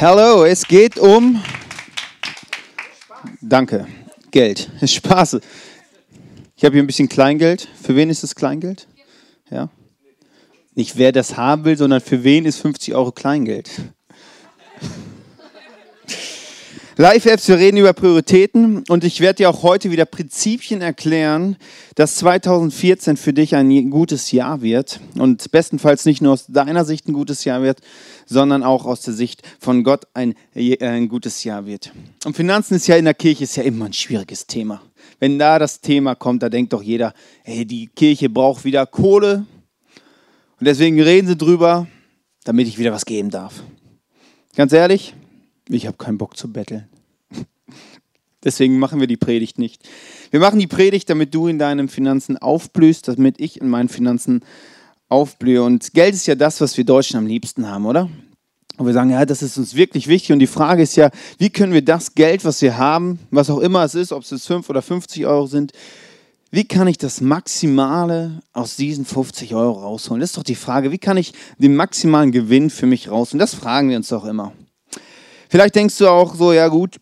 Hallo, es geht um. Danke. Geld. Spaß. Ich habe hier ein bisschen Kleingeld. Für wen ist das Kleingeld? Ja. Nicht wer das haben will, sondern für wen ist 50 Euro Kleingeld? Live-Apps, wir reden über Prioritäten und ich werde dir auch heute wieder Prinzipien erklären, dass 2014 für dich ein gutes Jahr wird und bestenfalls nicht nur aus deiner Sicht ein gutes Jahr wird, sondern auch aus der Sicht von Gott ein, äh, ein gutes Jahr wird. Und Finanzen ist ja in der Kirche ist ja immer ein schwieriges Thema. Wenn da das Thema kommt, da denkt doch jeder, hey, die Kirche braucht wieder Kohle und deswegen reden sie drüber, damit ich wieder was geben darf. Ganz ehrlich, ich habe keinen Bock zu betteln. Deswegen machen wir die Predigt nicht. Wir machen die Predigt, damit du in deinen Finanzen aufblühst, damit ich in meinen Finanzen aufblühe. Und Geld ist ja das, was wir Deutschen am liebsten haben, oder? Und wir sagen, ja, das ist uns wirklich wichtig. Und die Frage ist ja, wie können wir das Geld, was wir haben, was auch immer es ist, ob es jetzt 5 oder 50 Euro sind, wie kann ich das Maximale aus diesen 50 Euro rausholen? Das ist doch die Frage, wie kann ich den maximalen Gewinn für mich rausholen? Das fragen wir uns doch immer. Vielleicht denkst du auch so, ja gut,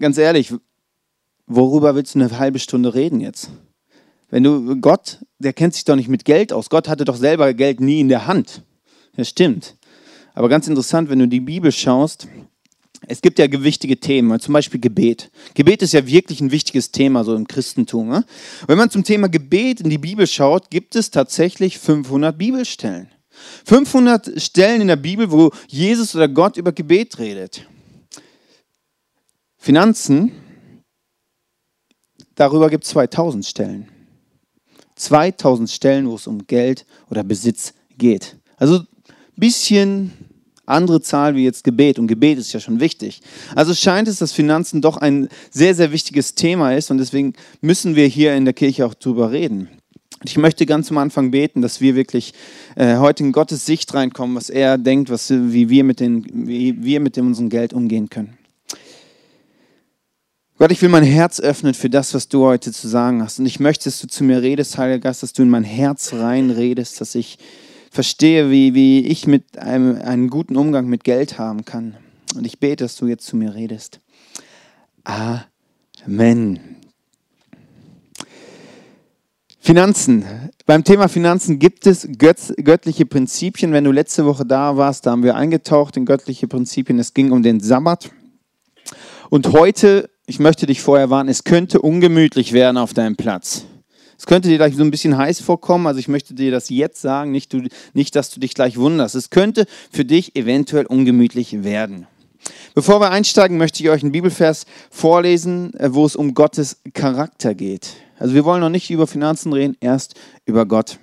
ganz ehrlich, worüber willst du eine halbe Stunde reden jetzt? Wenn du, Gott, der kennt sich doch nicht mit Geld aus. Gott hatte doch selber Geld nie in der Hand. Das stimmt. Aber ganz interessant, wenn du die Bibel schaust, es gibt ja gewichtige Themen, zum Beispiel Gebet. Gebet ist ja wirklich ein wichtiges Thema so im Christentum. Ne? Wenn man zum Thema Gebet in die Bibel schaut, gibt es tatsächlich 500 Bibelstellen. 500 Stellen in der Bibel, wo Jesus oder Gott über Gebet redet. Finanzen, darüber gibt es 2000 Stellen. 2000 Stellen, wo es um Geld oder Besitz geht. Also ein bisschen andere Zahl wie jetzt Gebet. Und Gebet ist ja schon wichtig. Also scheint es, dass Finanzen doch ein sehr, sehr wichtiges Thema ist. Und deswegen müssen wir hier in der Kirche auch drüber reden. Ich möchte ganz am Anfang beten, dass wir wirklich äh, heute in Gottes Sicht reinkommen, was er denkt, was, wie, wir mit den, wie wir mit dem unserem Geld umgehen können. Gott, ich will mein Herz öffnen für das, was du heute zu sagen hast. Und ich möchte, dass du zu mir redest, Heiliger Geist, dass du in mein Herz reinredest, dass ich verstehe, wie, wie ich mit einem einen guten Umgang mit Geld haben kann. Und ich bete, dass du jetzt zu mir redest. Amen. Finanzen. Beim Thema Finanzen gibt es göttliche Prinzipien. Wenn du letzte Woche da warst, da haben wir eingetaucht in göttliche Prinzipien. Es ging um den Sabbat. Und heute ich möchte dich vorher warnen, es könnte ungemütlich werden auf deinem Platz. Es könnte dir gleich so ein bisschen heiß vorkommen, also ich möchte dir das jetzt sagen, nicht, du, nicht dass du dich gleich wunderst. Es könnte für dich eventuell ungemütlich werden. Bevor wir einsteigen, möchte ich euch einen Bibelvers vorlesen, wo es um Gottes Charakter geht. Also wir wollen noch nicht über Finanzen reden, erst über Gott.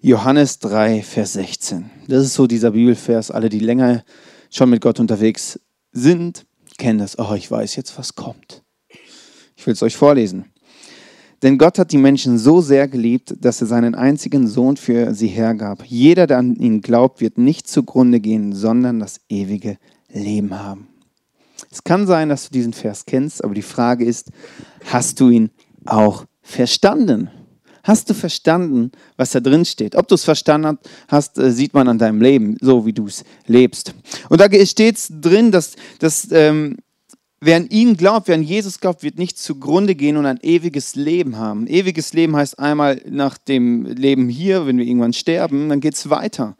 Johannes 3, Vers 16. Das ist so dieser Bibelvers. Alle, die länger schon mit Gott unterwegs sind, kenne das. Oh, ich weiß jetzt, was kommt. Ich will es euch vorlesen. Denn Gott hat die Menschen so sehr geliebt, dass er seinen einzigen Sohn für sie hergab. Jeder, der an ihn glaubt, wird nicht zugrunde gehen, sondern das ewige Leben haben. Es kann sein, dass du diesen Vers kennst, aber die Frage ist, hast du ihn auch verstanden? Hast du verstanden, was da drin steht? Ob du es verstanden hast, äh, sieht man an deinem Leben, so wie du es lebst. Und da steht drin, dass, dass ähm, wer an ihn glaubt, wer an Jesus glaubt, wird nicht zugrunde gehen und ein ewiges Leben haben. Ewiges Leben heißt einmal nach dem Leben hier, wenn wir irgendwann sterben, dann geht es weiter.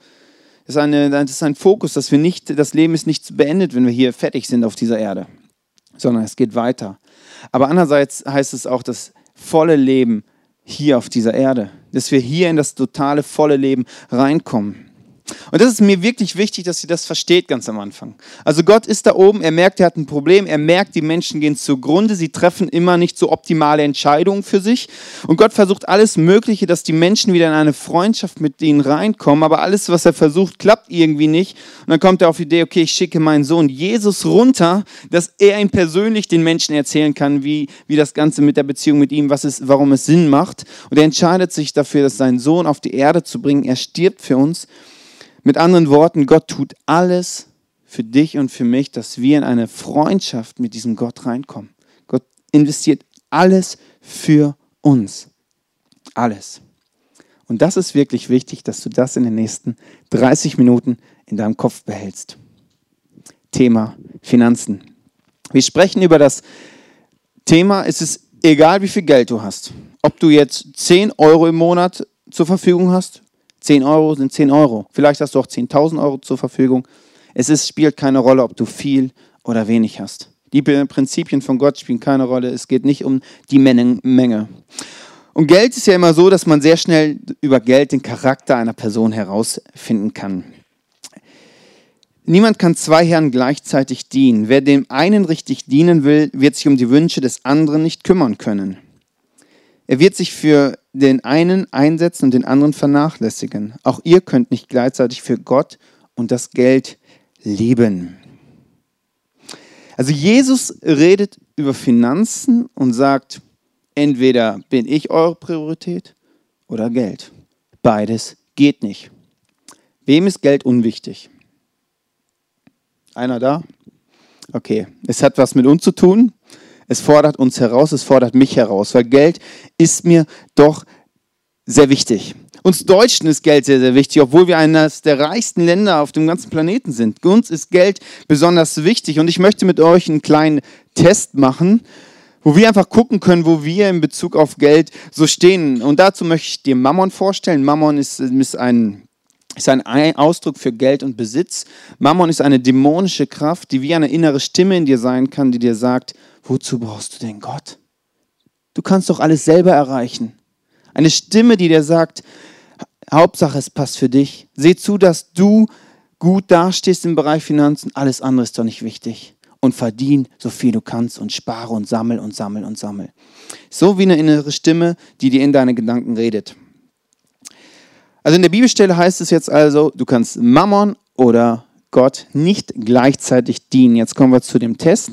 Das ist, eine, das ist ein Fokus, dass wir nicht, das Leben ist nicht beendet, wenn wir hier fertig sind auf dieser Erde, sondern es geht weiter. Aber andererseits heißt es auch, das volle Leben hier auf dieser Erde, dass wir hier in das totale, volle Leben reinkommen. Und das ist mir wirklich wichtig, dass ihr das versteht ganz am Anfang. Also Gott ist da oben, er merkt, er hat ein Problem, er merkt, die Menschen gehen zugrunde, sie treffen immer nicht so optimale Entscheidungen für sich. Und Gott versucht alles Mögliche, dass die Menschen wieder in eine Freundschaft mit ihnen reinkommen, aber alles, was er versucht, klappt irgendwie nicht. Und dann kommt er auf die Idee, okay, ich schicke meinen Sohn Jesus runter, dass er ihn persönlich den Menschen erzählen kann, wie, wie das Ganze mit der Beziehung mit ihm, was es, warum es Sinn macht. Und er entscheidet sich dafür, dass seinen Sohn auf die Erde zu bringen. Er stirbt für uns. Mit anderen Worten, Gott tut alles für dich und für mich, dass wir in eine Freundschaft mit diesem Gott reinkommen. Gott investiert alles für uns. Alles. Und das ist wirklich wichtig, dass du das in den nächsten 30 Minuten in deinem Kopf behältst. Thema Finanzen. Wir sprechen über das Thema, es ist egal, wie viel Geld du hast. Ob du jetzt 10 Euro im Monat zur Verfügung hast, 10 Euro sind 10 Euro. Vielleicht hast du auch 10.000 Euro zur Verfügung. Es ist, spielt keine Rolle, ob du viel oder wenig hast. Die Prinzipien von Gott spielen keine Rolle. Es geht nicht um die Menge. Und Geld ist ja immer so, dass man sehr schnell über Geld den Charakter einer Person herausfinden kann. Niemand kann zwei Herren gleichzeitig dienen. Wer dem einen richtig dienen will, wird sich um die Wünsche des anderen nicht kümmern können. Er wird sich für den einen einsetzen und den anderen vernachlässigen. Auch ihr könnt nicht gleichzeitig für Gott und das Geld leben. Also Jesus redet über Finanzen und sagt, entweder bin ich eure Priorität oder Geld. Beides geht nicht. Wem ist Geld unwichtig? Einer da? Okay, es hat was mit uns zu tun. Es fordert uns heraus, es fordert mich heraus, weil Geld ist mir doch sehr wichtig. Uns Deutschen ist Geld sehr, sehr wichtig, obwohl wir eines der reichsten Länder auf dem ganzen Planeten sind. Uns ist Geld besonders wichtig und ich möchte mit euch einen kleinen Test machen, wo wir einfach gucken können, wo wir in Bezug auf Geld so stehen. Und dazu möchte ich dir Mammon vorstellen. Mammon ist, ist ein ist ein Ausdruck für Geld und Besitz. Mammon ist eine dämonische Kraft, die wie eine innere Stimme in dir sein kann, die dir sagt, wozu brauchst du denn Gott? Du kannst doch alles selber erreichen. Eine Stimme, die dir sagt, Hauptsache es passt für dich. Seh zu, dass du gut dastehst im Bereich Finanzen. Alles andere ist doch nicht wichtig. Und verdien so viel du kannst und spare und sammel und sammel und sammel. So wie eine innere Stimme, die dir in deine Gedanken redet. Also in der Bibelstelle heißt es jetzt also, du kannst Mammon oder Gott nicht gleichzeitig dienen. Jetzt kommen wir zu dem Test.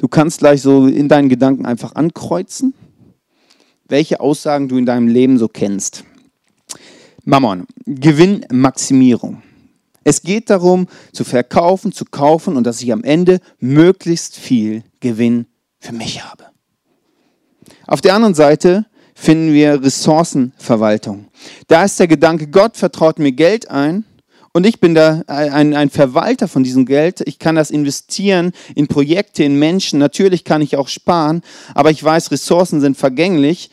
Du kannst gleich so in deinen Gedanken einfach ankreuzen, welche Aussagen du in deinem Leben so kennst. Mammon, Gewinnmaximierung. Es geht darum, zu verkaufen, zu kaufen und dass ich am Ende möglichst viel Gewinn für mich habe. Auf der anderen Seite finden wir Ressourcenverwaltung. Da ist der Gedanke, Gott vertraut mir Geld ein und ich bin da ein, ein Verwalter von diesem Geld. Ich kann das investieren in Projekte, in Menschen. Natürlich kann ich auch sparen, aber ich weiß, Ressourcen sind vergänglich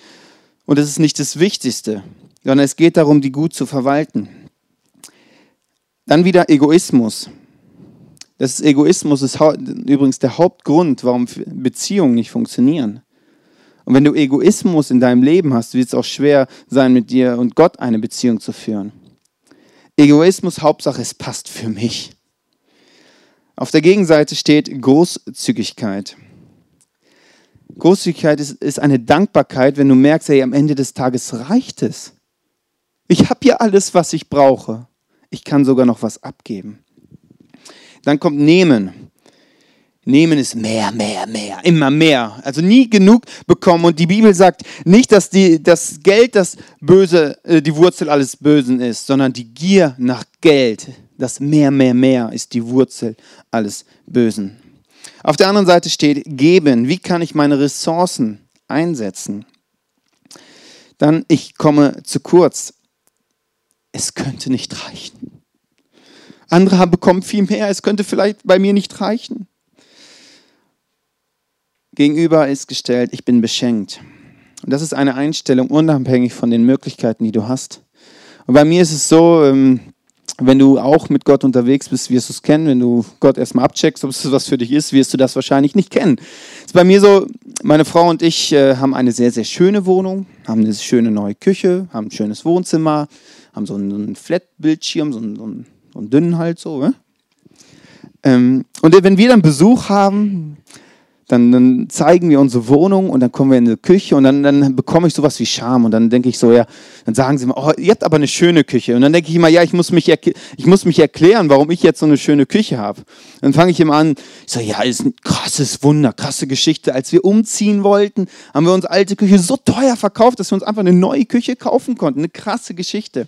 und das ist nicht das Wichtigste, sondern es geht darum, die gut zu verwalten. Dann wieder Egoismus. Das ist Egoismus ist übrigens der Hauptgrund, warum Beziehungen nicht funktionieren. Und wenn du Egoismus in deinem Leben hast, wird es auch schwer sein, mit dir und Gott eine Beziehung zu führen. Egoismus, Hauptsache, es passt für mich. Auf der Gegenseite steht Großzügigkeit. Großzügigkeit ist, ist eine Dankbarkeit, wenn du merkst, hey, am Ende des Tages reicht es. Ich habe ja alles, was ich brauche. Ich kann sogar noch was abgeben. Dann kommt Nehmen. Nehmen ist mehr, mehr, mehr, immer mehr. Also nie genug bekommen. Und die Bibel sagt nicht, dass die, das Geld das Böse, äh, die Wurzel alles Bösen ist, sondern die Gier nach Geld, das mehr, mehr, mehr ist die Wurzel alles Bösen. Auf der anderen Seite steht geben. Wie kann ich meine Ressourcen einsetzen? Dann, ich komme zu kurz. Es könnte nicht reichen. Andere bekommen viel mehr. Es könnte vielleicht bei mir nicht reichen gegenüber ist gestellt, ich bin beschenkt. Und das ist eine Einstellung unabhängig von den Möglichkeiten, die du hast. Und bei mir ist es so, ähm, wenn du auch mit Gott unterwegs bist, wirst du es kennen. Wenn du Gott erstmal abcheckst, ob es was für dich ist, wirst du das wahrscheinlich nicht kennen. Es ist bei mir so, meine Frau und ich äh, haben eine sehr, sehr schöne Wohnung, haben eine schöne neue Küche, haben ein schönes Wohnzimmer, haben so einen, Flat-Bildschirm, so einen, so, einen, so einen dünnen halt so. Ne? Ähm, und wenn wir dann Besuch haben, dann, dann, zeigen wir unsere Wohnung und dann kommen wir in die Küche und dann, dann bekomme ich sowas wie Scham und dann denke ich so, ja, dann sagen sie mal, oh, ihr habt aber eine schöne Küche und dann denke ich immer, ja, ich muss mich, ich muss mich erklären, warum ich jetzt so eine schöne Küche habe. Dann fange ich immer an, ich so, ja, ist ein krasses Wunder, krasse Geschichte. Als wir umziehen wollten, haben wir unsere alte Küche so teuer verkauft, dass wir uns einfach eine neue Küche kaufen konnten. Eine krasse Geschichte.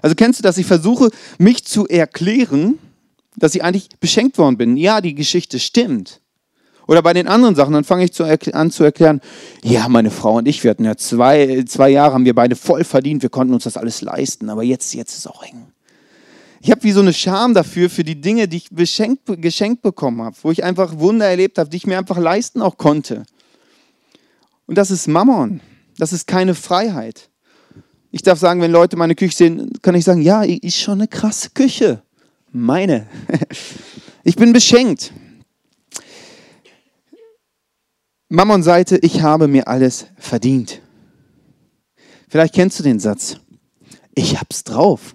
Also kennst du das? Ich versuche, mich zu erklären, dass ich eigentlich beschenkt worden bin. Ja, die Geschichte stimmt. Oder bei den anderen Sachen, dann fange ich zu, an zu erklären, ja, meine Frau und ich, wir hatten ja zwei, zwei Jahre, haben wir beide voll verdient, wir konnten uns das alles leisten, aber jetzt, jetzt ist es auch eng. Ich habe wie so eine Scham dafür, für die Dinge, die ich beschenkt, geschenkt bekommen habe, wo ich einfach Wunder erlebt habe, die ich mir einfach leisten auch konnte. Und das ist Mammon. Das ist keine Freiheit. Ich darf sagen, wenn Leute meine Küche sehen, kann ich sagen, ja, ist schon eine krasse Küche. Meine. Ich bin beschenkt. Mammon-Seite, ich habe mir alles verdient. Vielleicht kennst du den Satz. Ich hab's drauf.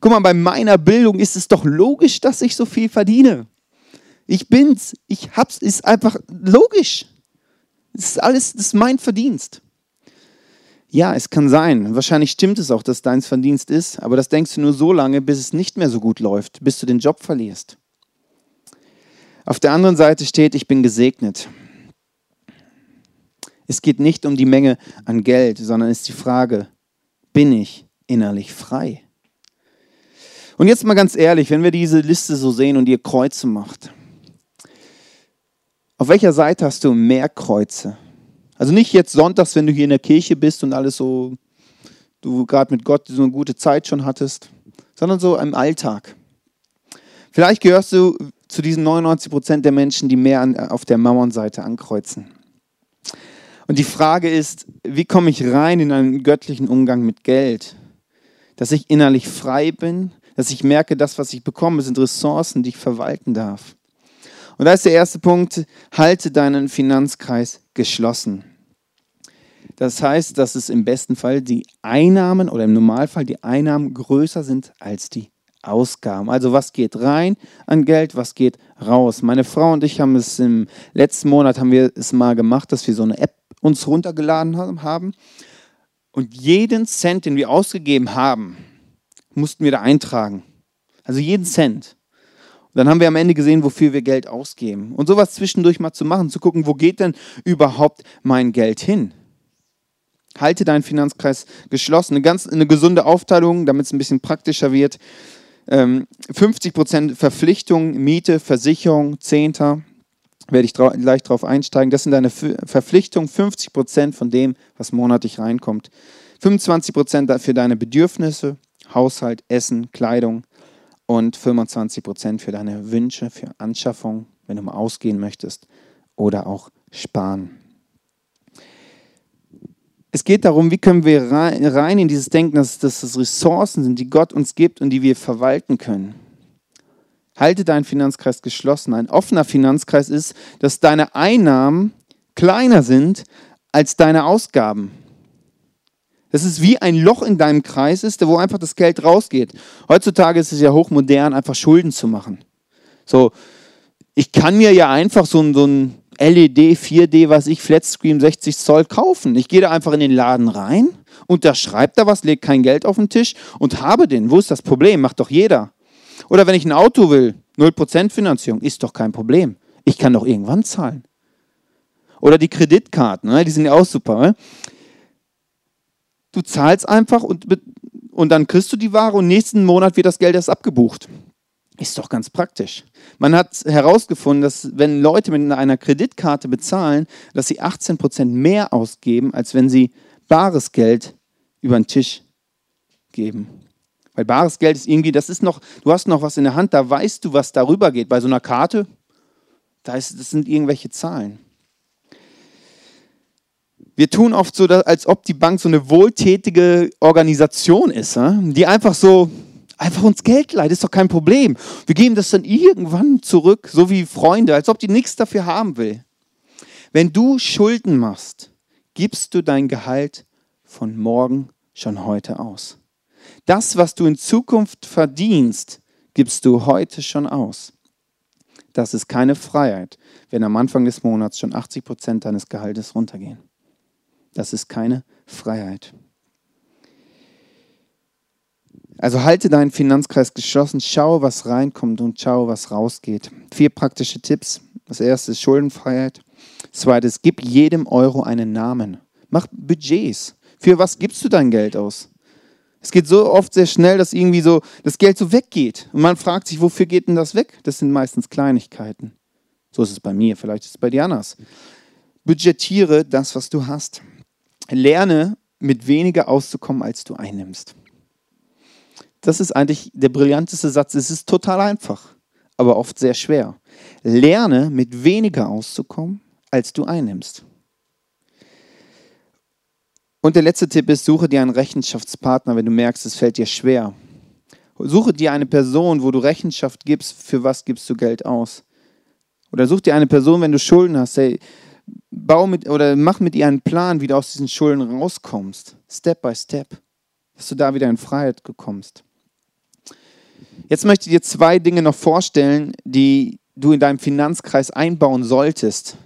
Guck mal, bei meiner Bildung ist es doch logisch, dass ich so viel verdiene. Ich bin's, ich hab's, ist einfach logisch. Das ist alles, das ist mein Verdienst. Ja, es kann sein. Wahrscheinlich stimmt es auch, dass dein Verdienst ist, aber das denkst du nur so lange, bis es nicht mehr so gut läuft, bis du den Job verlierst. Auf der anderen Seite steht, ich bin gesegnet. Es geht nicht um die Menge an Geld, sondern ist die Frage, bin ich innerlich frei? Und jetzt mal ganz ehrlich, wenn wir diese Liste so sehen und ihr Kreuze macht, auf welcher Seite hast du mehr Kreuze? Also nicht jetzt sonntags, wenn du hier in der Kirche bist und alles so, du gerade mit Gott so eine gute Zeit schon hattest, sondern so im Alltag. Vielleicht gehörst du zu diesen 99 Prozent der Menschen, die mehr an, auf der Mauernseite ankreuzen. Und die Frage ist, wie komme ich rein in einen göttlichen Umgang mit Geld? Dass ich innerlich frei bin, dass ich merke, das, was ich bekomme, sind Ressourcen, die ich verwalten darf. Und da ist der erste Punkt, halte deinen Finanzkreis geschlossen. Das heißt, dass es im besten Fall die Einnahmen oder im Normalfall die Einnahmen größer sind als die Ausgaben. Also was geht rein an Geld, was geht raus. Meine Frau und ich haben es im letzten Monat haben wir es mal gemacht, dass wir so eine App uns runtergeladen haben und jeden Cent, den wir ausgegeben haben, mussten wir da eintragen. Also jeden Cent. Und dann haben wir am Ende gesehen, wofür wir Geld ausgeben. Und sowas zwischendurch mal zu machen, zu gucken, wo geht denn überhaupt mein Geld hin? Halte deinen Finanzkreis geschlossen. Eine ganz eine gesunde Aufteilung, damit es ein bisschen praktischer wird. 50% ähm, Verpflichtung, Miete, Versicherung, Zehnter, werde ich gleich darauf einsteigen. Das sind deine Verpflichtungen, 50% von dem, was monatlich reinkommt. 25% für deine Bedürfnisse, Haushalt, Essen, Kleidung und 25% für deine Wünsche, für Anschaffung, wenn du mal ausgehen möchtest oder auch sparen. Es geht darum, wie können wir rein in dieses Denken, dass, dass das Ressourcen sind, die Gott uns gibt und die wir verwalten können. Halte deinen Finanzkreis geschlossen. Ein offener Finanzkreis ist, dass deine Einnahmen kleiner sind als deine Ausgaben. Das ist wie ein Loch in deinem Kreis ist, wo einfach das Geld rausgeht. Heutzutage ist es ja hochmodern, einfach Schulden zu machen. So, ich kann mir ja einfach so ein, so ein LED, 4D, was ich, Flatscreen 60 Zoll kaufen. Ich gehe da einfach in den Laden rein, unterschreibe da was, lege kein Geld auf den Tisch und habe den. Wo ist das Problem? Macht doch jeder. Oder wenn ich ein Auto will, 0% Finanzierung, ist doch kein Problem. Ich kann doch irgendwann zahlen. Oder die Kreditkarten, ne? die sind ja auch super. Ne? Du zahlst einfach und, und dann kriegst du die Ware und nächsten Monat wird das Geld erst abgebucht. Ist doch ganz praktisch. Man hat herausgefunden, dass wenn Leute mit einer Kreditkarte bezahlen, dass sie 18% mehr ausgeben, als wenn sie bares Geld über den Tisch geben. Weil bares Geld ist irgendwie, das ist noch, du hast noch was in der Hand, da weißt du, was darüber geht. Bei so einer Karte, da ist, das sind irgendwelche Zahlen. Wir tun oft so, als ob die Bank so eine wohltätige Organisation ist, die einfach so, einfach uns Geld leiht, ist doch kein Problem. Wir geben das dann irgendwann zurück, so wie Freunde, als ob die nichts dafür haben will. Wenn du Schulden machst, gibst du dein Gehalt von morgen schon heute aus. Das, was du in Zukunft verdienst, gibst du heute schon aus. Das ist keine Freiheit, wenn am Anfang des Monats schon 80 Prozent deines Gehaltes runtergehen. Das ist keine Freiheit. Also halte deinen Finanzkreis geschlossen, schau, was reinkommt und schau, was rausgeht. Vier praktische Tipps. Das erste ist Schuldenfreiheit. Zweites, gib jedem Euro einen Namen. Mach Budgets. Für was gibst du dein Geld aus? Es geht so oft sehr schnell, dass irgendwie so das Geld so weggeht. Und man fragt sich, wofür geht denn das weg? Das sind meistens Kleinigkeiten. So ist es bei mir, vielleicht ist es bei dir anders. Budgetiere das, was du hast. Lerne, mit weniger auszukommen, als du einnimmst. das ist eigentlich der brillanteste Satz. Es ist total einfach, aber oft sehr schwer. Lerne mit weniger auszukommen, als du einnimmst. Und der letzte Tipp ist, suche dir einen Rechenschaftspartner, wenn du merkst, es fällt dir schwer. Suche dir eine Person, wo du Rechenschaft gibst, für was gibst du Geld aus. Oder such dir eine Person, wenn du Schulden hast, hey, bau mit oder mach mit ihr einen Plan, wie du aus diesen Schulden rauskommst. Step by step. Dass du da wieder in Freiheit kommst. Jetzt möchte ich dir zwei Dinge noch vorstellen, die du in deinem Finanzkreis einbauen solltest.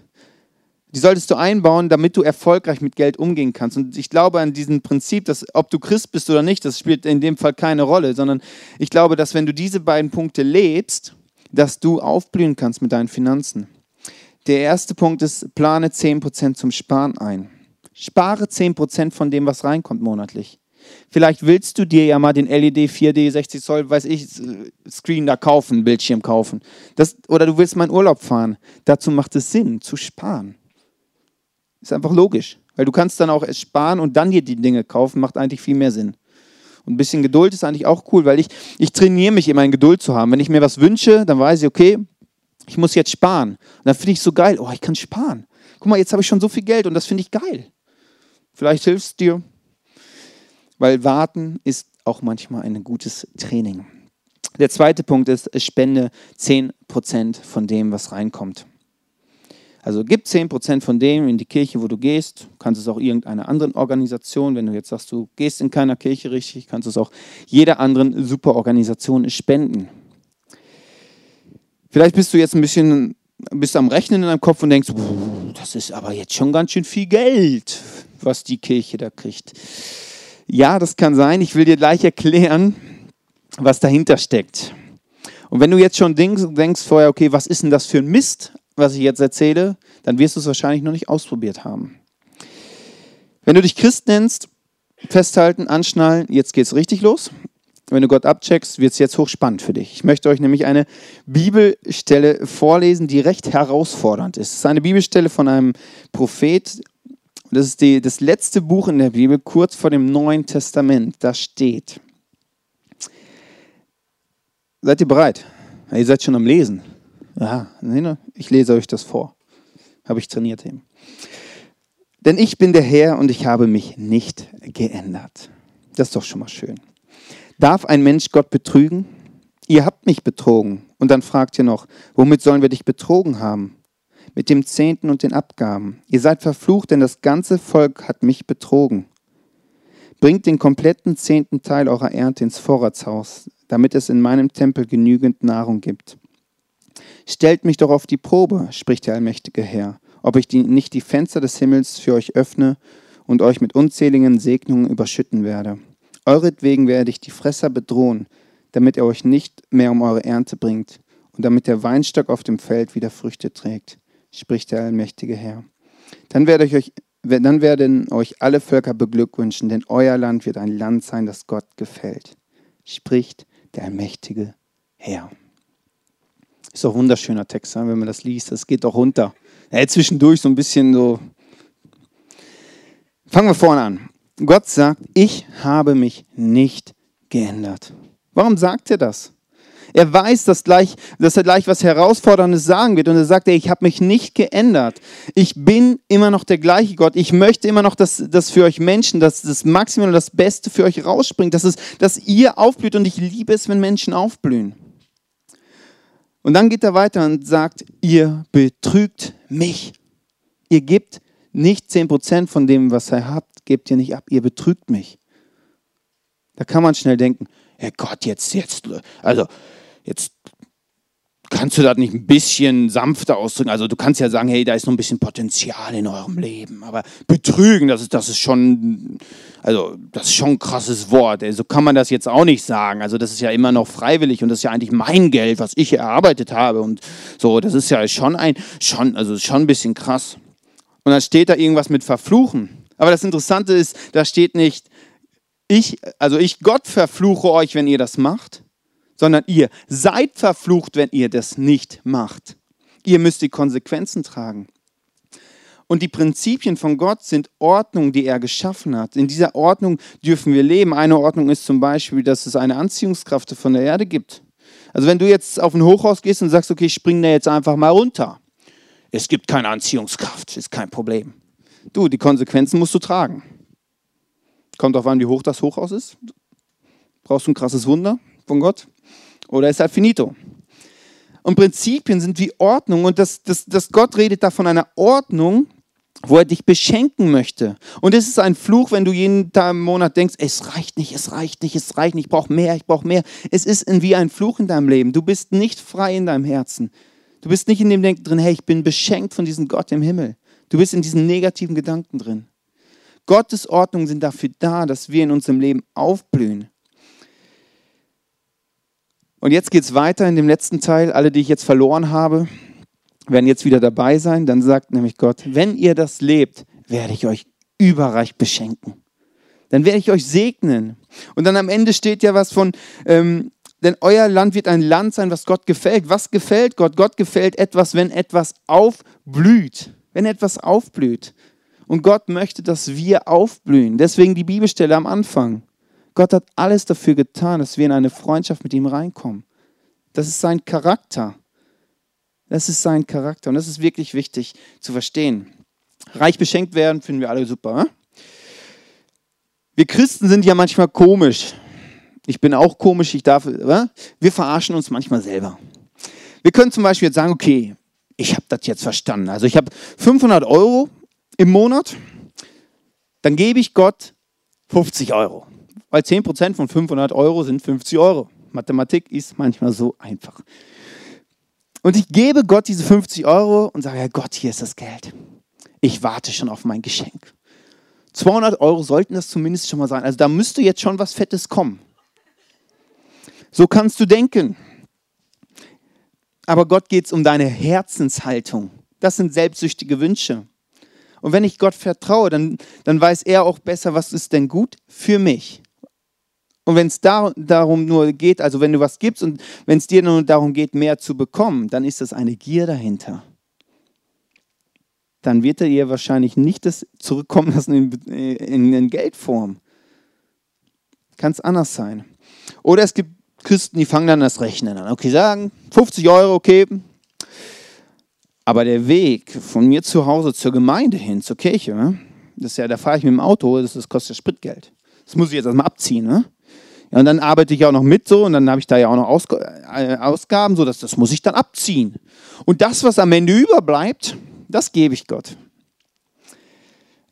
Die solltest du einbauen, damit du erfolgreich mit Geld umgehen kannst. Und ich glaube an diesem Prinzip, dass ob du Christ bist oder nicht, das spielt in dem Fall keine Rolle, sondern ich glaube, dass wenn du diese beiden Punkte lebst, dass du aufblühen kannst mit deinen Finanzen. Der erste Punkt ist, plane 10% zum Sparen ein. Spare 10% von dem, was reinkommt monatlich. Vielleicht willst du dir ja mal den LED 4D 60 Zoll, weiß ich, Screen da kaufen, Bildschirm kaufen. Das, oder du willst mal in Urlaub fahren. Dazu macht es Sinn, zu sparen. Ist einfach logisch. Weil du kannst dann auch es sparen und dann dir die Dinge kaufen, macht eigentlich viel mehr Sinn. Und ein bisschen Geduld ist eigentlich auch cool, weil ich, ich trainiere mich immer in Geduld zu haben. Wenn ich mir was wünsche, dann weiß ich, okay, ich muss jetzt sparen. Und dann finde ich so geil, oh, ich kann sparen. Guck mal, jetzt habe ich schon so viel Geld und das finde ich geil. Vielleicht hilfst du dir. Weil warten ist auch manchmal ein gutes Training. Der zweite Punkt ist, spende 10% von dem, was reinkommt. Also gib 10% von dem in die Kirche, wo du gehst. Du kannst es auch irgendeiner anderen Organisation, wenn du jetzt sagst, du gehst in keiner Kirche richtig, kannst du es auch jeder anderen Superorganisation spenden. Vielleicht bist du jetzt ein bisschen bist am Rechnen in deinem Kopf und denkst, das ist aber jetzt schon ganz schön viel Geld, was die Kirche da kriegt. Ja, das kann sein. Ich will dir gleich erklären, was dahinter steckt. Und wenn du jetzt schon denkst, denkst vorher, okay, was ist denn das für ein Mist? Was ich jetzt erzähle, dann wirst du es wahrscheinlich noch nicht ausprobiert haben. Wenn du dich Christ nennst, festhalten, anschnallen, jetzt geht es richtig los. Wenn du Gott abcheckst, wird es jetzt hochspannend für dich. Ich möchte euch nämlich eine Bibelstelle vorlesen, die recht herausfordernd ist. Es ist eine Bibelstelle von einem Prophet. Das ist die, das letzte Buch in der Bibel, kurz vor dem Neuen Testament. Da steht. Seid ihr bereit? Ihr seid schon am Lesen. Ja, ich lese euch das vor. Habe ich trainiert eben. Denn ich bin der Herr und ich habe mich nicht geändert. Das ist doch schon mal schön. Darf ein Mensch Gott betrügen? Ihr habt mich betrogen. Und dann fragt ihr noch, womit sollen wir dich betrogen haben? Mit dem Zehnten und den Abgaben. Ihr seid verflucht, denn das ganze Volk hat mich betrogen. Bringt den kompletten zehnten Teil eurer Ernte ins Vorratshaus, damit es in meinem Tempel genügend Nahrung gibt. Stellt mich doch auf die Probe, spricht der allmächtige Herr, ob ich die, nicht die Fenster des Himmels für euch öffne und euch mit unzähligen Segnungen überschütten werde. Euretwegen werde ich die Fresser bedrohen, damit er euch nicht mehr um eure Ernte bringt und damit der Weinstock auf dem Feld wieder Früchte trägt, spricht der allmächtige Herr. Dann, werde ich euch, dann werden euch alle Völker beglückwünschen, denn euer Land wird ein Land sein, das Gott gefällt, spricht der allmächtige Herr. Ist doch wunderschöner Text, wenn man das liest. Das geht doch runter. Ja, zwischendurch so ein bisschen so. Fangen wir vorne an. Gott sagt, ich habe mich nicht geändert. Warum sagt er das? Er weiß, dass, gleich, dass er gleich was Herausforderndes sagen wird. Und er sagt, ey, ich habe mich nicht geändert. Ich bin immer noch der gleiche Gott. Ich möchte immer noch, dass, dass für euch Menschen dass das Maximum und das Beste für euch rausspringt. Dass, es, dass ihr aufblüht. Und ich liebe es, wenn Menschen aufblühen. Und dann geht er weiter und sagt, ihr betrügt mich. Ihr gebt nicht 10% von dem, was ihr habt, gebt ihr nicht ab. Ihr betrügt mich. Da kann man schnell denken, Herr Gott, jetzt, jetzt, also jetzt kannst du das nicht ein bisschen sanfter ausdrücken? Also du kannst ja sagen, hey, da ist noch ein bisschen Potenzial in eurem Leben, aber betrügen, das ist, das ist schon, also das ist schon ein krasses Wort. So also, kann man das jetzt auch nicht sagen. Also das ist ja immer noch freiwillig und das ist ja eigentlich mein Geld, was ich erarbeitet habe und so. Das ist ja schon ein, schon, also schon ein bisschen krass. Und dann steht da irgendwas mit Verfluchen. Aber das Interessante ist, da steht nicht, ich, also ich Gott verfluche euch, wenn ihr das macht, sondern ihr seid verflucht, wenn ihr das nicht macht. Ihr müsst die Konsequenzen tragen. Und die Prinzipien von Gott sind Ordnung, die er geschaffen hat. In dieser Ordnung dürfen wir leben. Eine Ordnung ist zum Beispiel, dass es eine Anziehungskraft von der Erde gibt. Also wenn du jetzt auf ein Hochhaus gehst und sagst, okay, ich spring da jetzt einfach mal runter. Es gibt keine Anziehungskraft, ist kein Problem. Du, die Konsequenzen musst du tragen. Kommt auf an, wie hoch das Hochhaus ist. Brauchst du ein krasses Wunder von Gott? Oder ist halt finito? Und Prinzipien sind wie Ordnung und das, das, das Gott redet da von einer Ordnung, wo er dich beschenken möchte. Und es ist ein Fluch, wenn du jeden Tag im Monat denkst, es reicht nicht, es reicht nicht, es reicht nicht, ich brauche mehr, ich brauche mehr. Es ist wie ein Fluch in deinem Leben. Du bist nicht frei in deinem Herzen. Du bist nicht in dem Denken drin, hey, ich bin beschenkt von diesem Gott im Himmel. Du bist in diesen negativen Gedanken drin. Gottes Ordnungen sind dafür da, dass wir in unserem Leben aufblühen. Und jetzt geht es weiter in dem letzten Teil. Alle, die ich jetzt verloren habe, werden jetzt wieder dabei sein. Dann sagt nämlich Gott, wenn ihr das lebt, werde ich euch überreich beschenken. Dann werde ich euch segnen. Und dann am Ende steht ja was von, ähm, denn euer Land wird ein Land sein, was Gott gefällt. Was gefällt Gott? Gott gefällt etwas, wenn etwas aufblüht. Wenn etwas aufblüht. Und Gott möchte, dass wir aufblühen. Deswegen die Bibelstelle am Anfang. Gott hat alles dafür getan, dass wir in eine Freundschaft mit ihm reinkommen. Das ist sein Charakter. Das ist sein Charakter und das ist wirklich wichtig zu verstehen. Reich beschenkt werden finden wir alle super. Ne? Wir Christen sind ja manchmal komisch. Ich bin auch komisch, ich darf. Ne? Wir verarschen uns manchmal selber. Wir können zum Beispiel jetzt sagen, okay, ich habe das jetzt verstanden. Also ich habe 500 Euro im Monat, dann gebe ich Gott 50 Euro. Weil 10% von 500 Euro sind 50 Euro. Mathematik ist manchmal so einfach. Und ich gebe Gott diese 50 Euro und sage, ja Gott, hier ist das Geld. Ich warte schon auf mein Geschenk. 200 Euro sollten das zumindest schon mal sein. Also da müsste jetzt schon was Fettes kommen. So kannst du denken. Aber Gott geht es um deine Herzenshaltung. Das sind selbstsüchtige Wünsche. Und wenn ich Gott vertraue, dann, dann weiß er auch besser, was ist denn gut für mich. Und wenn es da, darum nur geht, also wenn du was gibst und wenn es dir nur darum geht, mehr zu bekommen, dann ist das eine Gier dahinter. Dann wird er ihr wahrscheinlich nicht das zurückkommen lassen in, in, in Geldform. Kann es anders sein. Oder es gibt Christen, die fangen dann das Rechnen an. Okay, sagen 50 Euro, okay. Aber der Weg von mir zu Hause zur Gemeinde hin, zur Kirche, ne? das ist ja, da fahre ich mit dem Auto, das, das kostet Spritgeld. Das muss ich jetzt erstmal abziehen. Ne? Ja, und dann arbeite ich auch noch mit so und dann habe ich da ja auch noch Ausg äh, Ausgaben, so dass das muss ich dann abziehen. Und das, was am Ende überbleibt, das gebe ich Gott.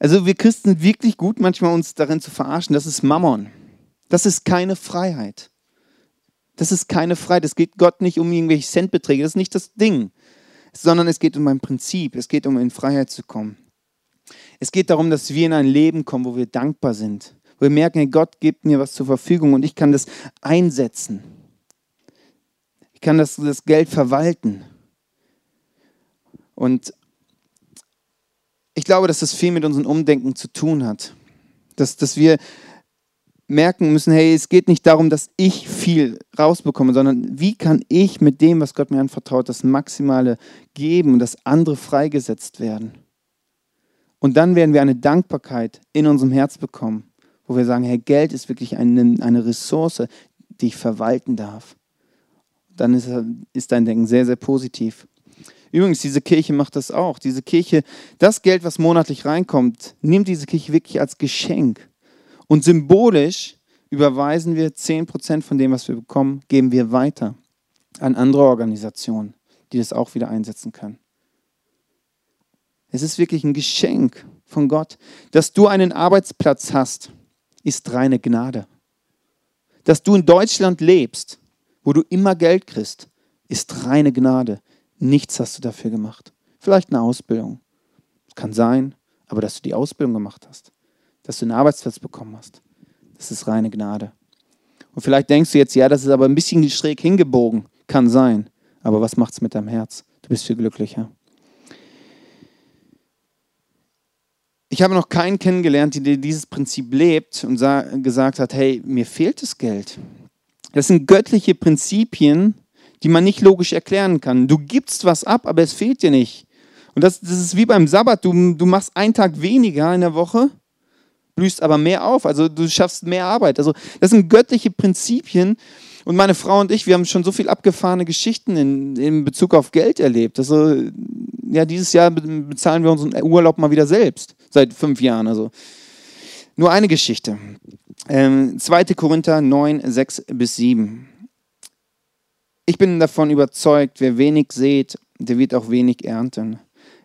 Also wir Christen sind wirklich gut, manchmal uns darin zu verarschen. Das ist Mammon. Das ist keine Freiheit. Das ist keine Freiheit. Es geht Gott nicht um irgendwelche Centbeträge. Das ist nicht das Ding. Sondern es geht um ein Prinzip. Es geht um in Freiheit zu kommen. Es geht darum, dass wir in ein Leben kommen, wo wir dankbar sind wo wir merken, hey, Gott gibt mir was zur Verfügung und ich kann das einsetzen. Ich kann das, das Geld verwalten. Und ich glaube, dass das viel mit unserem Umdenken zu tun hat. Dass, dass wir merken müssen, hey, es geht nicht darum, dass ich viel rausbekomme, sondern wie kann ich mit dem, was Gott mir anvertraut, das Maximale geben und dass andere freigesetzt werden. Und dann werden wir eine Dankbarkeit in unserem Herz bekommen wo wir sagen, hey, Geld ist wirklich eine, eine Ressource, die ich verwalten darf. Dann ist, ist dein Denken sehr, sehr positiv. Übrigens, diese Kirche macht das auch. Diese Kirche, das Geld, was monatlich reinkommt, nimmt diese Kirche wirklich als Geschenk. Und symbolisch überweisen wir 10% von dem, was wir bekommen, geben wir weiter an andere Organisationen, die das auch wieder einsetzen können. Es ist wirklich ein Geschenk von Gott, dass du einen Arbeitsplatz hast, ist reine Gnade. Dass du in Deutschland lebst, wo du immer Geld kriegst, ist reine Gnade. Nichts hast du dafür gemacht. Vielleicht eine Ausbildung. Kann sein, aber dass du die Ausbildung gemacht hast, dass du einen Arbeitsplatz bekommen hast, das ist reine Gnade. Und vielleicht denkst du jetzt, ja, das ist aber ein bisschen schräg hingebogen. Kann sein. Aber was macht es mit deinem Herz? Du bist viel glücklicher. Ich habe noch keinen kennengelernt, der dieses Prinzip lebt und gesagt hat, hey, mir fehlt das Geld. Das sind göttliche Prinzipien, die man nicht logisch erklären kann. Du gibst was ab, aber es fehlt dir nicht. Und das, das ist wie beim Sabbat. Du, du machst einen Tag weniger in der Woche, blühst aber mehr auf. Also du schaffst mehr Arbeit. Also das sind göttliche Prinzipien. Und meine Frau und ich, wir haben schon so viel abgefahrene Geschichten in, in Bezug auf Geld erlebt. Also ja, dieses Jahr bezahlen wir unseren Urlaub mal wieder selbst. Seit fünf Jahren. Also nur eine Geschichte. Ähm, 2. Korinther 9, 6 bis 7. Ich bin davon überzeugt, wer wenig sät, der wird auch wenig ernten.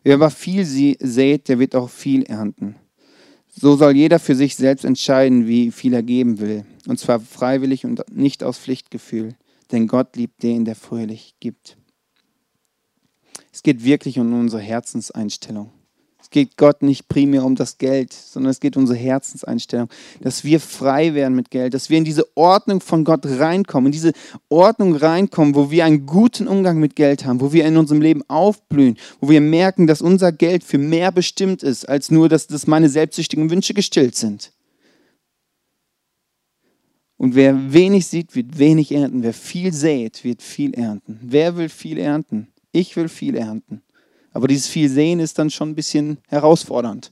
Wer aber viel sät, der wird auch viel ernten. So soll jeder für sich selbst entscheiden, wie viel er geben will. Und zwar freiwillig und nicht aus Pflichtgefühl. Denn Gott liebt den, der fröhlich gibt. Es geht wirklich um unsere Herzenseinstellung geht Gott nicht primär um das Geld, sondern es geht um unsere Herzenseinstellung, dass wir frei werden mit Geld, dass wir in diese Ordnung von Gott reinkommen, in diese Ordnung reinkommen, wo wir einen guten Umgang mit Geld haben, wo wir in unserem Leben aufblühen, wo wir merken, dass unser Geld für mehr bestimmt ist, als nur, dass, dass meine selbstsüchtigen Wünsche gestillt sind. Und wer wenig sieht, wird wenig ernten. Wer viel sät, wird viel ernten. Wer will viel ernten? Ich will viel ernten. Aber dieses viel Sehen ist dann schon ein bisschen herausfordernd.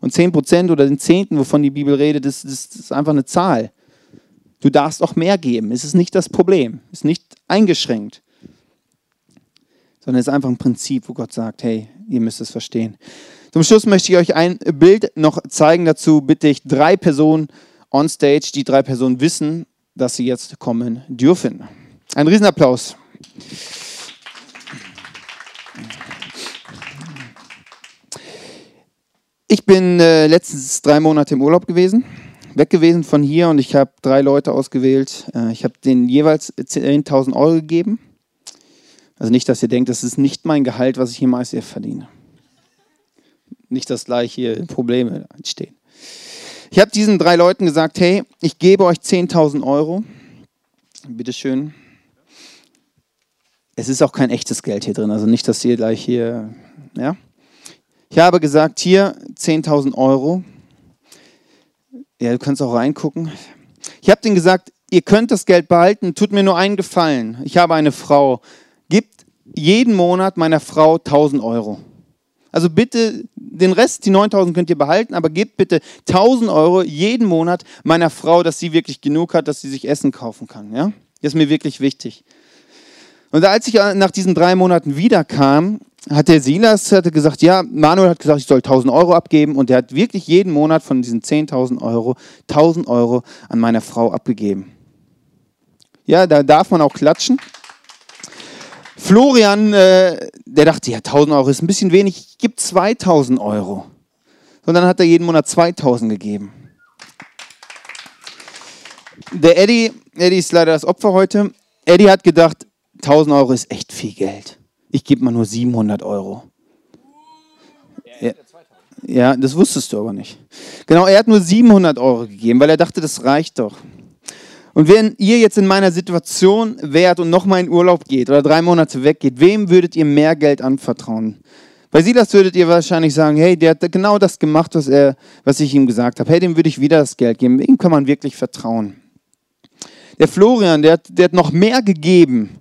Und 10% oder den Zehnten, wovon die Bibel redet, das, das ist einfach eine Zahl. Du darfst auch mehr geben. Es ist nicht das Problem. Es ist nicht eingeschränkt. Sondern es ist einfach ein Prinzip, wo Gott sagt, hey, ihr müsst es verstehen. Zum Schluss möchte ich euch ein Bild noch zeigen. Dazu bitte ich drei Personen on stage. Die drei Personen wissen, dass sie jetzt kommen dürfen. Ein Riesenapplaus. Ich bin äh, letztens drei Monate im Urlaub gewesen, weg gewesen von hier und ich habe drei Leute ausgewählt. Äh, ich habe denen jeweils 10.000 Euro gegeben. Also nicht, dass ihr denkt, das ist nicht mein Gehalt, was ich hier meist verdiene. Nicht, dass gleich hier Probleme entstehen. Ich habe diesen drei Leuten gesagt, hey, ich gebe euch 10.000 Euro. Bitteschön. Es ist auch kein echtes Geld hier drin, also nicht, dass ihr gleich hier, ja. Ich habe gesagt, hier 10.000 Euro. Ja, du kannst auch reingucken. Ich habe denen gesagt, ihr könnt das Geld behalten, tut mir nur einen Gefallen. Ich habe eine Frau. Gibt jeden Monat meiner Frau 1000 Euro. Also bitte, den Rest, die 9000 könnt ihr behalten, aber gebt bitte 1000 Euro jeden Monat meiner Frau, dass sie wirklich genug hat, dass sie sich Essen kaufen kann. Ja? Das ist mir wirklich wichtig. Und als ich nach diesen drei Monaten wiederkam, hat der Silas hatte gesagt, ja, Manuel hat gesagt, ich soll 1000 Euro abgeben und er hat wirklich jeden Monat von diesen 10.000 Euro 1000 Euro an meine Frau abgegeben. Ja, da darf man auch klatschen. Florian, äh, der dachte, ja, 1000 Euro ist ein bisschen wenig, ich gebe 2000 Euro. Und dann hat er jeden Monat 2000 gegeben. Der Eddie, Eddie ist leider das Opfer heute. Eddie hat gedacht, 1000 Euro ist echt viel Geld ich gebe mal nur 700 Euro. Ja, ja, das wusstest du aber nicht. Genau, er hat nur 700 Euro gegeben, weil er dachte, das reicht doch. Und wenn ihr jetzt in meiner Situation wärt und nochmal in Urlaub geht oder drei Monate weggeht, wem würdet ihr mehr Geld anvertrauen? Bei Silas würdet ihr wahrscheinlich sagen, hey, der hat genau das gemacht, was, er, was ich ihm gesagt habe. Hey, dem würde ich wieder das Geld geben. Ihm kann man wirklich vertrauen. Der Florian, der hat, der hat noch mehr gegeben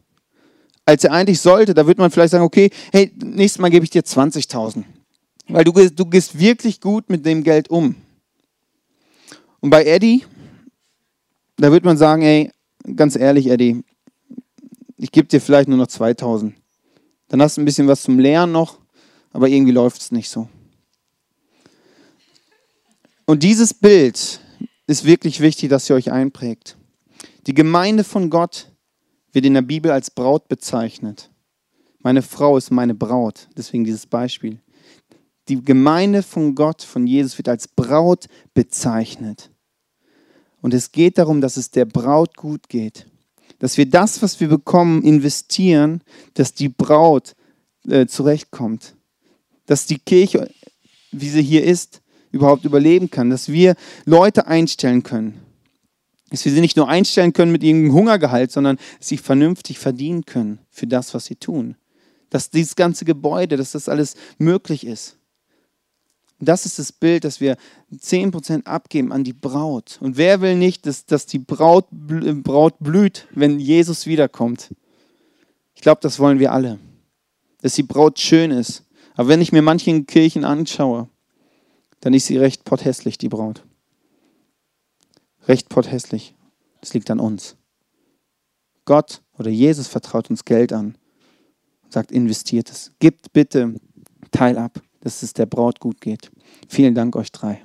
als er eigentlich sollte, da würde man vielleicht sagen, okay, hey, nächstes Mal gebe ich dir 20.000. Weil du, du gehst wirklich gut mit dem Geld um. Und bei Eddie, da würde man sagen, ey, ganz ehrlich, Eddie, ich gebe dir vielleicht nur noch 2000. Dann hast du ein bisschen was zum Lernen noch, aber irgendwie läuft es nicht so. Und dieses Bild ist wirklich wichtig, dass ihr euch einprägt. Die Gemeinde von Gott wird in der Bibel als Braut bezeichnet. Meine Frau ist meine Braut, deswegen dieses Beispiel. Die Gemeinde von Gott, von Jesus, wird als Braut bezeichnet. Und es geht darum, dass es der Braut gut geht. Dass wir das, was wir bekommen, investieren, dass die Braut äh, zurechtkommt. Dass die Kirche, wie sie hier ist, überhaupt überleben kann. Dass wir Leute einstellen können dass wir sie nicht nur einstellen können mit ihrem Hungergehalt, sondern sie vernünftig verdienen können für das, was sie tun. Dass dieses ganze Gebäude, dass das alles möglich ist. Das ist das Bild, dass wir 10% abgeben an die Braut. Und wer will nicht, dass, dass die Braut, Braut blüht, wenn Jesus wiederkommt? Ich glaube, das wollen wir alle. Dass die Braut schön ist, Aber wenn ich mir manche Kirchen anschaue, dann ist sie recht potthässlich, die Braut. Recht potthässlich. Das liegt an uns. Gott oder Jesus vertraut uns Geld an und sagt, investiert es. Gebt bitte Teil ab, dass es der Braut gut geht. Vielen Dank euch drei.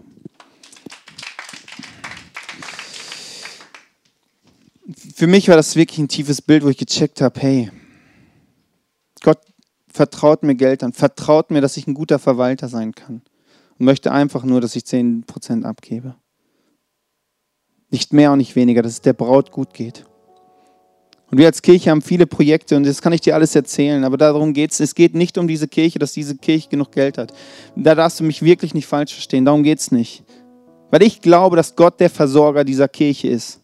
Für mich war das wirklich ein tiefes Bild, wo ich gecheckt habe, hey, Gott vertraut mir Geld an, vertraut mir, dass ich ein guter Verwalter sein kann und möchte einfach nur, dass ich 10% abgebe. Nicht mehr und nicht weniger, dass es der Braut gut geht. Und wir als Kirche haben viele Projekte und das kann ich dir alles erzählen, aber darum geht es. Es geht nicht um diese Kirche, dass diese Kirche genug Geld hat. Da darfst du mich wirklich nicht falsch verstehen, darum geht es nicht. Weil ich glaube, dass Gott der Versorger dieser Kirche ist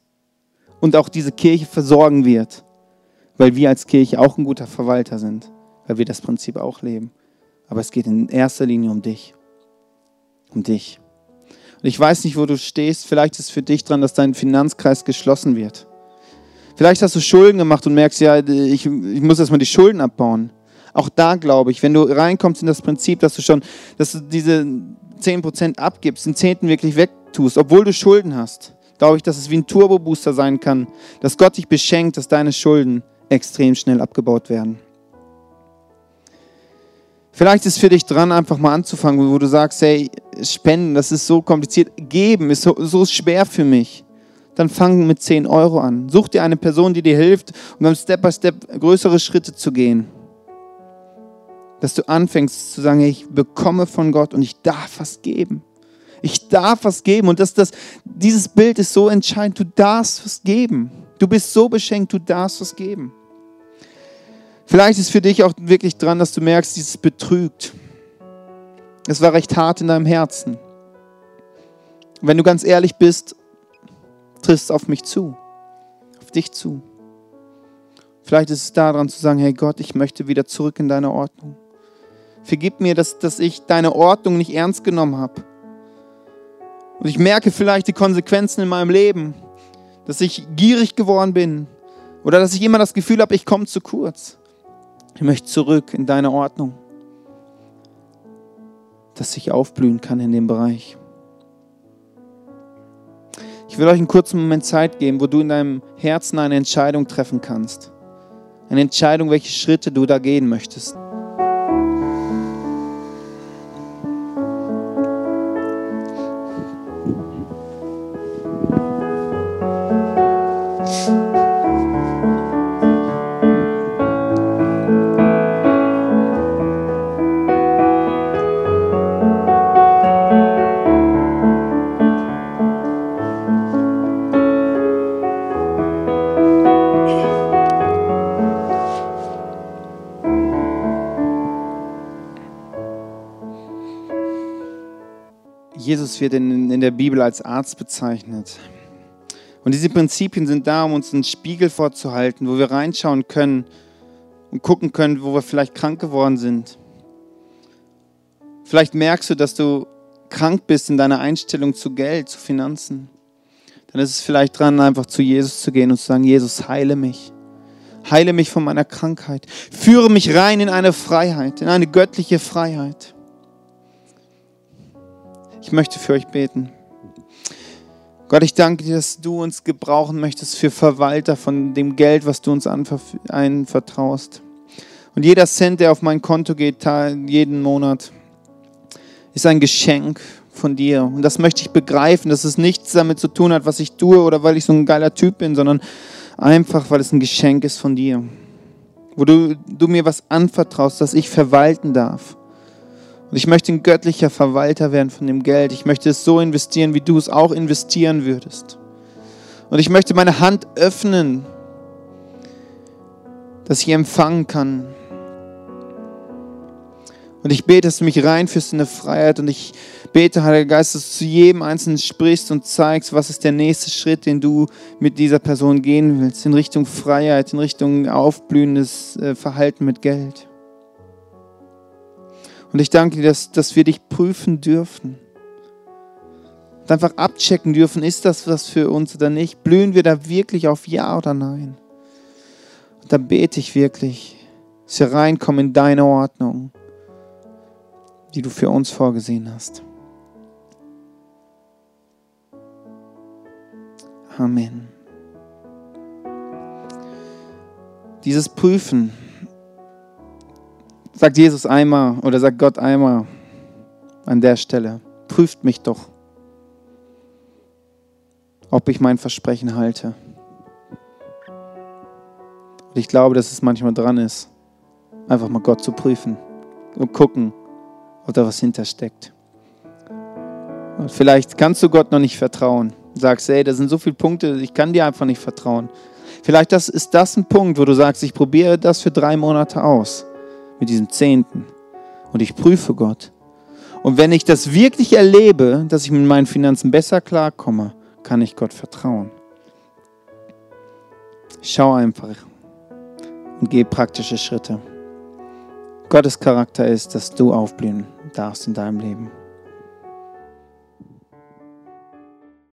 und auch diese Kirche versorgen wird, weil wir als Kirche auch ein guter Verwalter sind, weil wir das Prinzip auch leben. Aber es geht in erster Linie um dich um dich. Und ich weiß nicht, wo du stehst. Vielleicht ist es für dich dran, dass dein Finanzkreis geschlossen wird. Vielleicht hast du Schulden gemacht und merkst, ja, ich, ich muss erstmal die Schulden abbauen. Auch da glaube ich, wenn du reinkommst in das Prinzip, dass du schon, dass du diese 10% abgibst, den Zehnten wirklich wegtust, obwohl du Schulden hast, glaube ich, dass es wie ein Turbo-Booster sein kann, dass Gott dich beschenkt, dass deine Schulden extrem schnell abgebaut werden. Vielleicht ist es für dich dran, einfach mal anzufangen, wo du sagst, hey, Spenden, das ist so kompliziert, geben ist so, so schwer für mich. Dann fang mit 10 Euro an. Such dir eine Person, die dir hilft, um dann Step by Step größere Schritte zu gehen. Dass du anfängst zu sagen, hey, ich bekomme von Gott und ich darf was geben. Ich darf was geben. Und das, das, dieses Bild ist so entscheidend. Du darfst was geben. Du bist so beschenkt, du darfst was geben. Vielleicht ist für dich auch wirklich dran, dass du merkst, dieses betrügt. Es war recht hart in deinem Herzen. Wenn du ganz ehrlich bist, triffst es auf mich zu, auf dich zu. Vielleicht ist es daran zu sagen, hey Gott, ich möchte wieder zurück in deine Ordnung. Vergib mir, dass, dass ich deine Ordnung nicht ernst genommen habe. Und ich merke vielleicht die Konsequenzen in meinem Leben, dass ich gierig geworden bin oder dass ich immer das Gefühl habe, ich komme zu kurz. Ich möchte zurück in deine Ordnung, dass ich aufblühen kann in dem Bereich. Ich will euch einen kurzen Moment Zeit geben, wo du in deinem Herzen eine Entscheidung treffen kannst. Eine Entscheidung, welche Schritte du da gehen möchtest. Wird in, in der Bibel als Arzt bezeichnet. Und diese Prinzipien sind da, um uns einen Spiegel vorzuhalten, wo wir reinschauen können und gucken können, wo wir vielleicht krank geworden sind. Vielleicht merkst du, dass du krank bist in deiner Einstellung zu Geld, zu Finanzen. Dann ist es vielleicht dran, einfach zu Jesus zu gehen und zu sagen, Jesus, heile mich. Heile mich von meiner Krankheit. Führe mich rein in eine Freiheit, in eine göttliche Freiheit. Ich möchte für euch beten. Gott, ich danke dir, dass du uns gebrauchen möchtest für Verwalter von dem Geld, was du uns anvertraust. Und jeder Cent, der auf mein Konto geht, jeden Monat, ist ein Geschenk von dir. Und das möchte ich begreifen, dass es nichts damit zu tun hat, was ich tue oder weil ich so ein geiler Typ bin, sondern einfach, weil es ein Geschenk ist von dir. Wo du, du mir was anvertraust, das ich verwalten darf. Und ich möchte ein göttlicher Verwalter werden von dem Geld. Ich möchte es so investieren, wie du es auch investieren würdest. Und ich möchte meine Hand öffnen, dass ich empfangen kann. Und ich bete, dass du mich reinführst in eine Freiheit. Und ich bete, Heiliger Geist, dass du zu jedem Einzelnen sprichst und zeigst, was ist der nächste Schritt, den du mit dieser Person gehen willst. In Richtung Freiheit, in Richtung aufblühendes äh, Verhalten mit Geld. Und ich danke dir, dass, dass wir dich prüfen dürfen. Und einfach abchecken dürfen, ist das was für uns oder nicht? Blühen wir da wirklich auf Ja oder Nein? Und da bete ich wirklich, dass wir reinkommen in deine Ordnung. die du für uns vorgesehen hast. Amen. Dieses Prüfen, sagt Jesus einmal oder sagt Gott einmal an der Stelle, prüft mich doch, ob ich mein Versprechen halte. Und ich glaube, dass es manchmal dran ist, einfach mal Gott zu prüfen und gucken, ob da was hintersteckt. Und vielleicht kannst du Gott noch nicht vertrauen. Sagst, hey, da sind so viele Punkte, ich kann dir einfach nicht vertrauen. Vielleicht das, ist das ein Punkt, wo du sagst, ich probiere das für drei Monate aus, mit diesem Zehnten. Und ich prüfe Gott. Und wenn ich das wirklich erlebe, dass ich mit meinen Finanzen besser klarkomme, kann ich Gott vertrauen. Schau einfach und geh praktische Schritte. Gottes Charakter ist, dass du aufblühen darfst in deinem Leben.